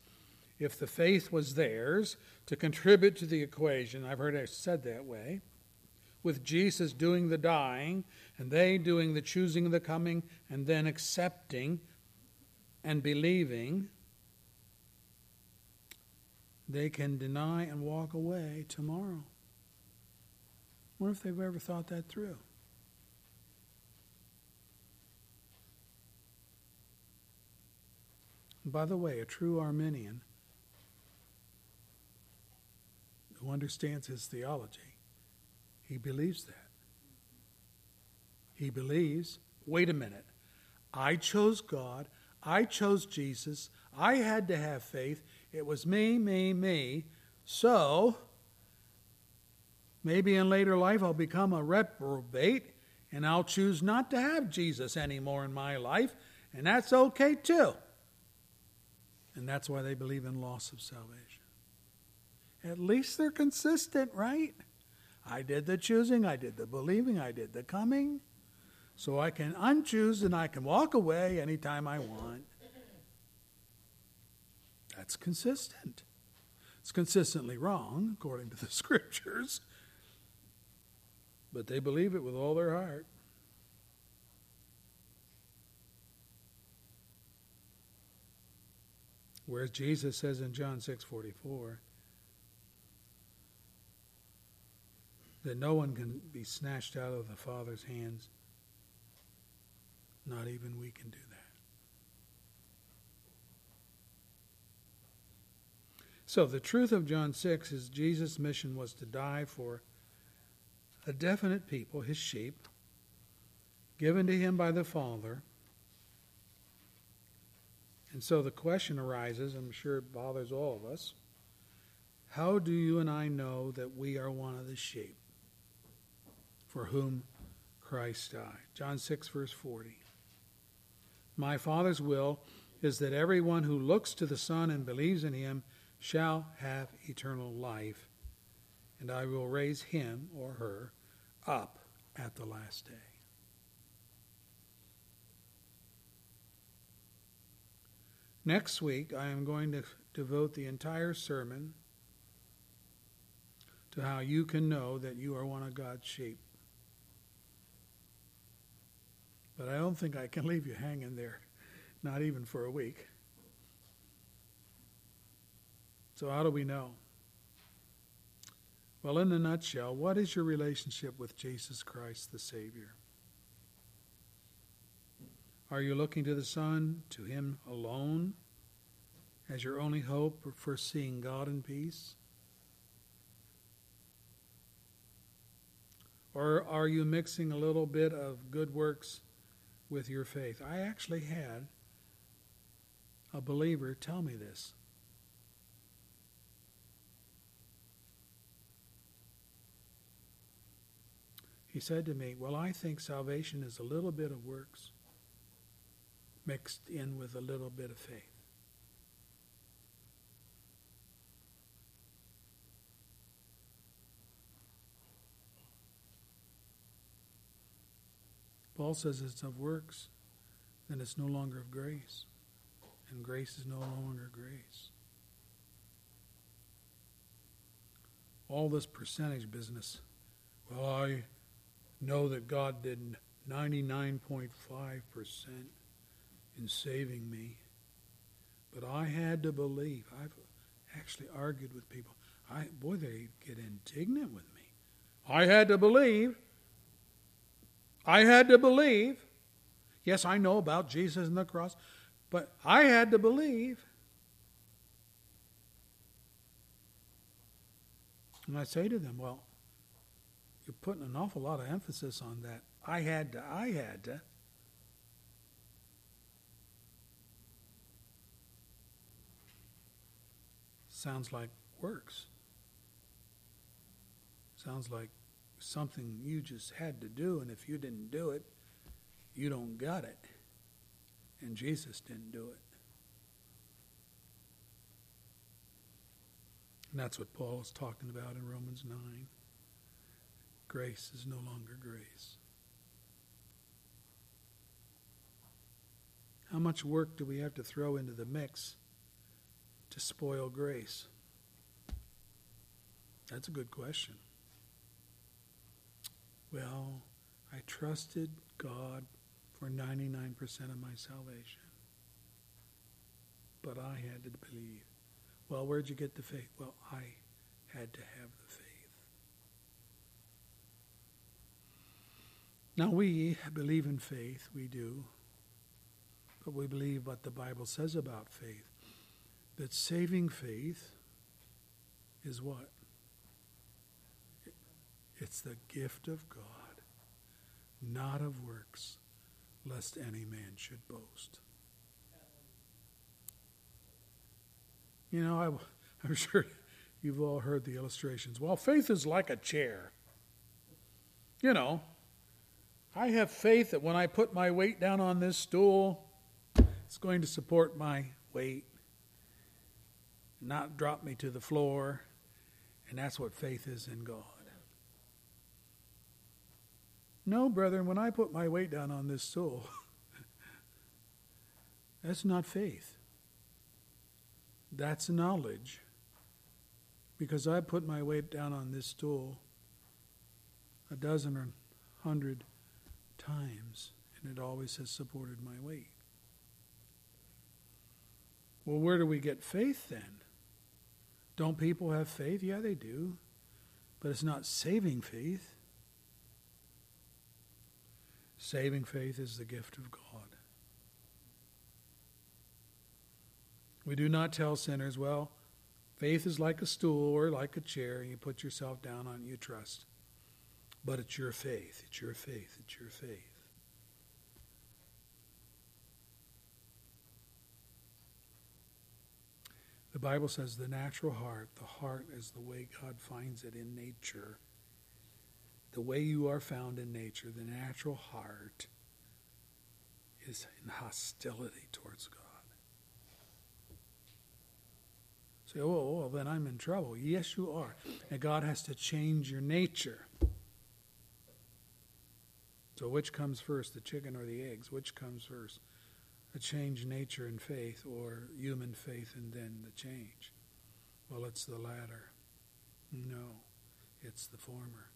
if the faith was theirs to contribute to the equation, I've heard it said that way, with Jesus doing the dying and they doing the choosing the coming and then accepting and believing, they can deny and walk away tomorrow. What if they've ever thought that through? By the way, a true Arminian who understands his theology, he believes that. He believes, wait a minute, I chose God, I chose Jesus, I had to have faith, it was me, me, me, so maybe in later life I'll become a reprobate and I'll choose not to have Jesus anymore in my life, and that's okay too. And that's why they believe in loss of salvation. At least they're consistent, right? I did the choosing, I did the believing, I did the coming. So I can unchoose and I can walk away anytime I want. That's consistent. It's consistently wrong, according to the scriptures. But they believe it with all their heart. Whereas Jesus says in John 6:44 that no one can be snatched out of the Father's hands. Not even we can do that. So the truth of John 6 is Jesus' mission was to die for a definite people, his sheep, given to him by the Father and so the question arises, I'm sure it bothers all of us how do you and I know that we are one of the sheep for whom Christ died? John 6, verse 40. My Father's will is that everyone who looks to the Son and believes in him shall have eternal life, and I will raise him or her up at the last day. Next week, I am going to devote the entire sermon to how you can know that you are one of God's sheep. But I don't think I can leave you hanging there, not even for a week. So, how do we know? Well, in a nutshell, what is your relationship with Jesus Christ the Savior? Are you looking to the Son, to Him alone, as your only hope for seeing God in peace? Or are you mixing a little bit of good works with your faith? I actually had a believer tell me this. He said to me, Well, I think salvation is a little bit of works mixed in with a little bit of faith. Paul says it's of works, then it's no longer of grace. And grace is no longer grace. All this percentage business, well, I know that God did 99.5% in saving me. But I had to believe. I've actually argued with people. I boy, they get indignant with me. I had to believe. I had to believe. Yes, I know about Jesus and the cross, but I had to believe. And I say to them, well, you're putting an awful lot of emphasis on that. I had to, I had to. Sounds like works. Sounds like something you just had to do, and if you didn't do it, you don't got it. And Jesus didn't do it. And that's what Paul is talking about in Romans 9. Grace is no longer grace. How much work do we have to throw into the mix to spoil grace? That's a good question. Well, I trusted God for 99% of my salvation. But I had to believe. Well, where'd you get the faith? Well, I had to have the faith. Now, we believe in faith, we do. But we believe what the Bible says about faith that saving faith is what? It's the gift of God, not of works, lest any man should boast. You know, I, I'm sure you've all heard the illustrations. Well, faith is like a chair. You know, I have faith that when I put my weight down on this stool, it's going to support my weight, not drop me to the floor. And that's what faith is in God. No, brethren, when I put my weight down on this stool, that's not faith. That's knowledge. Because I put my weight down on this stool a dozen or hundred times, and it always has supported my weight. Well, where do we get faith then? Don't people have faith? Yeah, they do. But it's not saving faith. Saving faith is the gift of God. We do not tell sinners, well, faith is like a stool or like a chair, and you put yourself down on it, you trust. But it's your faith, it's your faith, it's your faith. The Bible says the natural heart, the heart is the way God finds it in nature the way you are found in nature, the natural heart is in hostility towards God. Say, oh, oh, well, then I'm in trouble. Yes, you are. And God has to change your nature. So, which comes first, the chicken or the eggs? Which comes first? A change nature and faith, or human faith and then the change? Well, it's the latter. No, it's the former.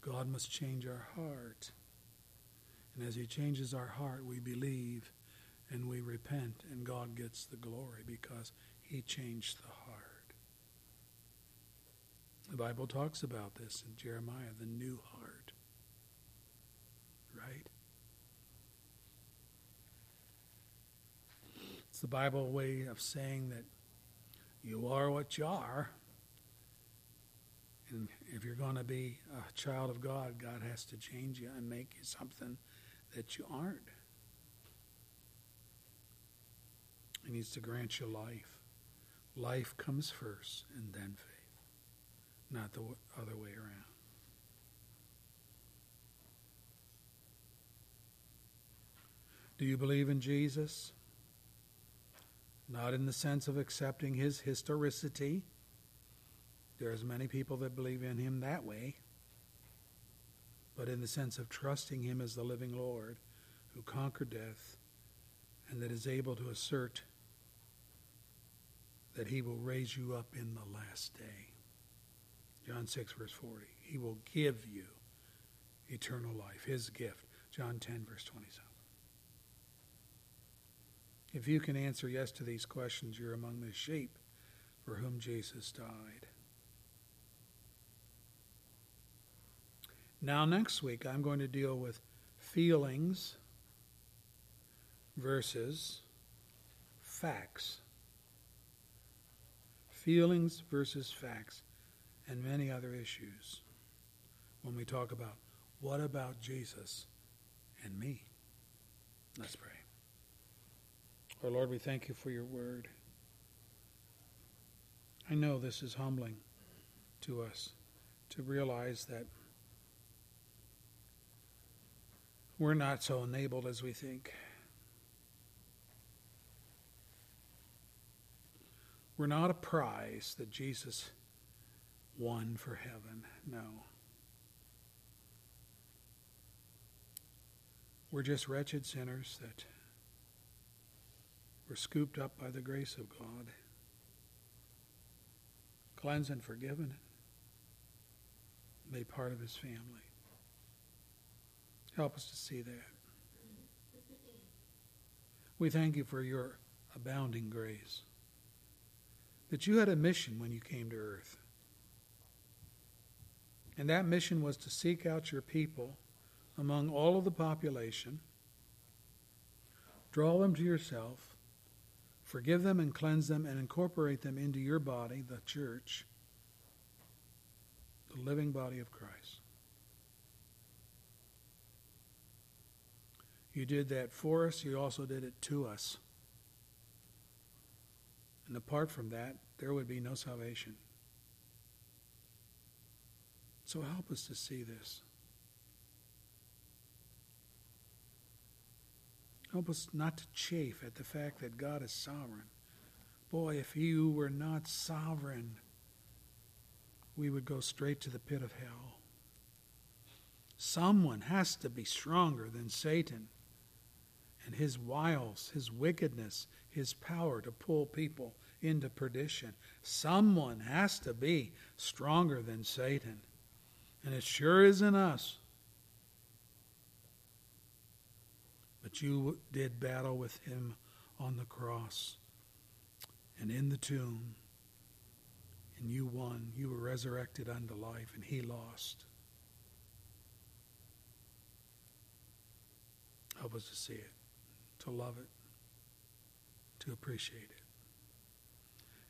God must change our heart. And as He changes our heart, we believe and we repent, and God gets the glory because He changed the heart. The Bible talks about this in Jeremiah, the new heart. Right? It's the Bible way of saying that you are what you are. And if you're going to be a child of God, God has to change you and make you something that you aren't. He needs to grant you life. Life comes first and then faith, not the other way around. Do you believe in Jesus? Not in the sense of accepting his historicity there's many people that believe in him that way. but in the sense of trusting Him as the living Lord who conquered death and that is able to assert that He will raise you up in the last day. John 6, verse 40. He will give you eternal life, His gift. John 10, verse 27. If you can answer yes to these questions, you're among the sheep for whom Jesus died. Now, next week, I'm going to deal with feelings versus facts. Feelings versus facts, and many other issues when we talk about what about Jesus and me. Let's pray. Our Lord, we thank you for your word. I know this is humbling to us to realize that we're not so enabled as we think. We're not a prize that Jesus won for heaven. No. We're just wretched sinners that were scooped up by the grace of God, cleansed and forgiven, made part of his family. Help us to see that. We thank you for your abounding grace. That you had a mission when you came to earth. And that mission was to seek out your people among all of the population, draw them to yourself, forgive them and cleanse them, and incorporate them into your body, the church, the living body of Christ. You did that for us, you also did it to us. And apart from that, there would be no salvation. So help us to see this. Help us not to chafe at the fact that God is sovereign. Boy, if you were not sovereign, we would go straight to the pit of hell. Someone has to be stronger than Satan and his wiles, his wickedness, his power to pull people into perdition. Someone has to be stronger than Satan. And it sure isn't us. But you did battle with him on the cross and in the tomb. And you won. You were resurrected unto life, and he lost. Help us to see it, to love it, to appreciate it.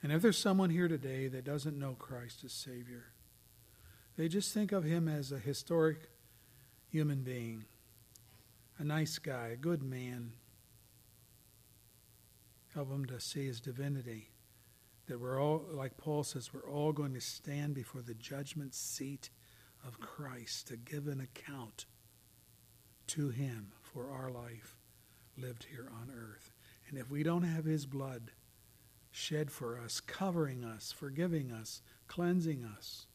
And if there's someone here today that doesn't know Christ as Savior, they just think of him as a historic human being a nice guy, a good man. Help him to see his divinity. That we're all, like Paul says, we're all going to stand before the judgment seat of Christ to give an account to him for our life lived here on earth. And if we don't have his blood shed for us, covering us, forgiving us, cleansing us,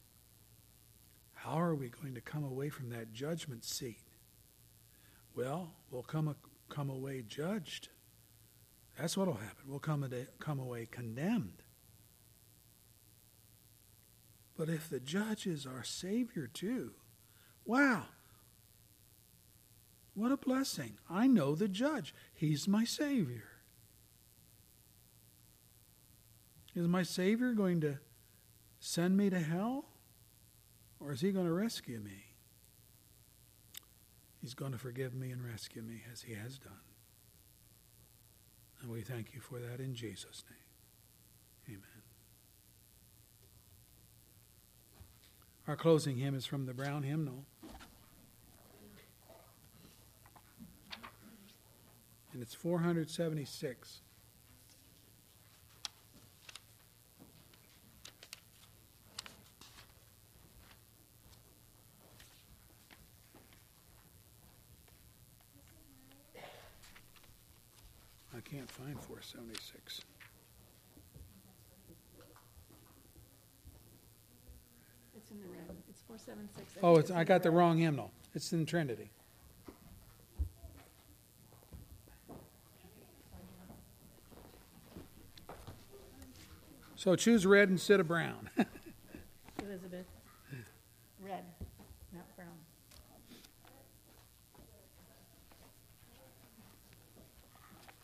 how are we going to come away from that judgment seat? Well, we'll come, come away judged. That's what will happen. We'll come, come away condemned. But if the judge is our Savior too, wow, what a blessing. I know the judge, He's my Savior. Is my Savior going to send me to hell? Or is He going to rescue me? He's going to forgive me and rescue me as He has done. And we thank you for that in Jesus' name. Amen. Our closing hymn is from the Brown Hymnal. And it's 476. 76. It's in the red. It's 476. Oh, it's, I got the wrong hymnal. It's in Trinity. So choose red instead of brown. Elizabeth. Red, not brown.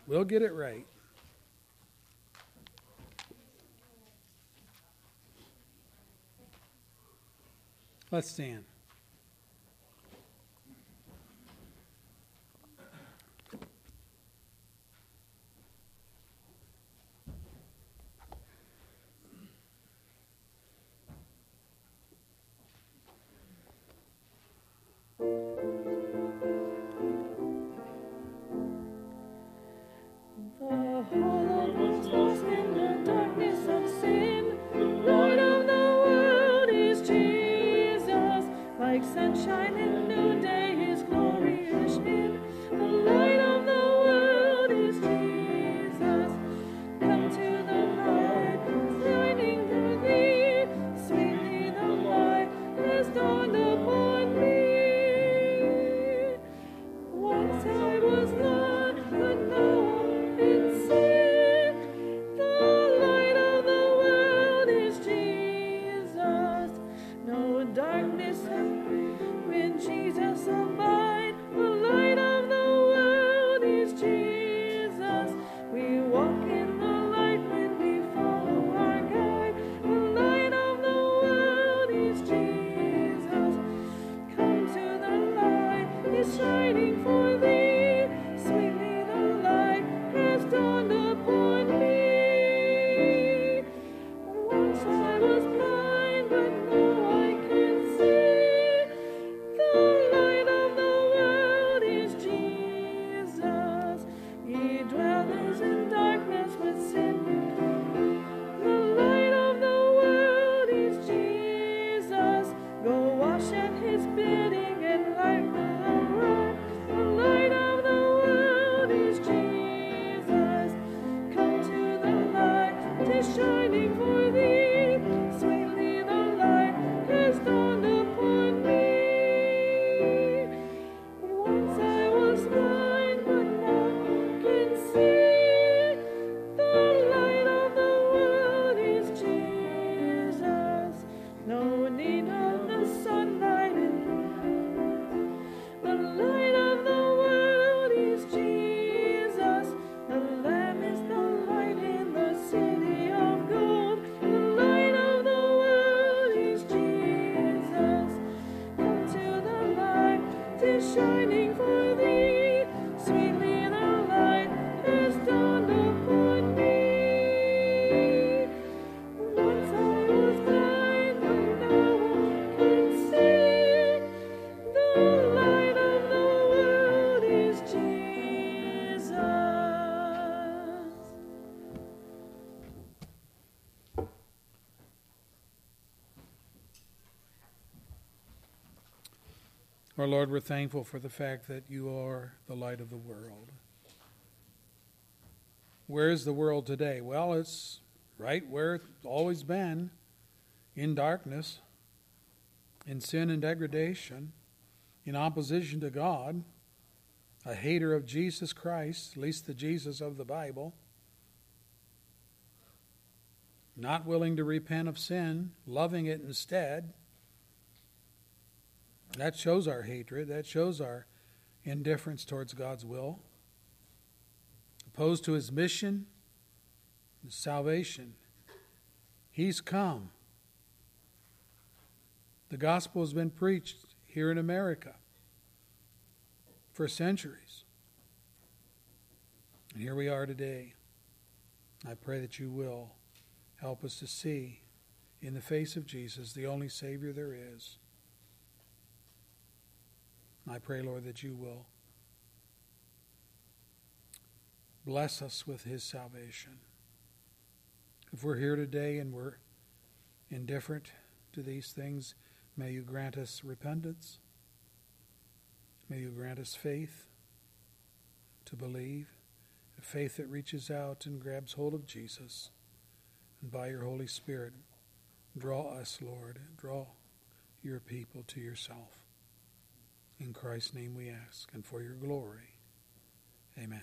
We'll get it right. Let's stand. Our Lord, we're thankful for the fact that you are the light of the world. Where is the world today? Well, it's right where it's always been in darkness, in sin and degradation, in opposition to God, a hater of Jesus Christ, at least the Jesus of the Bible, not willing to repent of sin, loving it instead. That shows our hatred. That shows our indifference towards God's will. Opposed to his mission, his salvation. He's come. The gospel has been preached here in America for centuries. And here we are today. I pray that you will help us to see in the face of Jesus, the only Savior there is. I pray, Lord, that you will bless us with his salvation. If we're here today and we're indifferent to these things, may you grant us repentance. May you grant us faith to believe, a faith that reaches out and grabs hold of Jesus. And by your Holy Spirit, draw us, Lord, draw your people to yourself. In Christ's name we ask, and for your glory. Amen.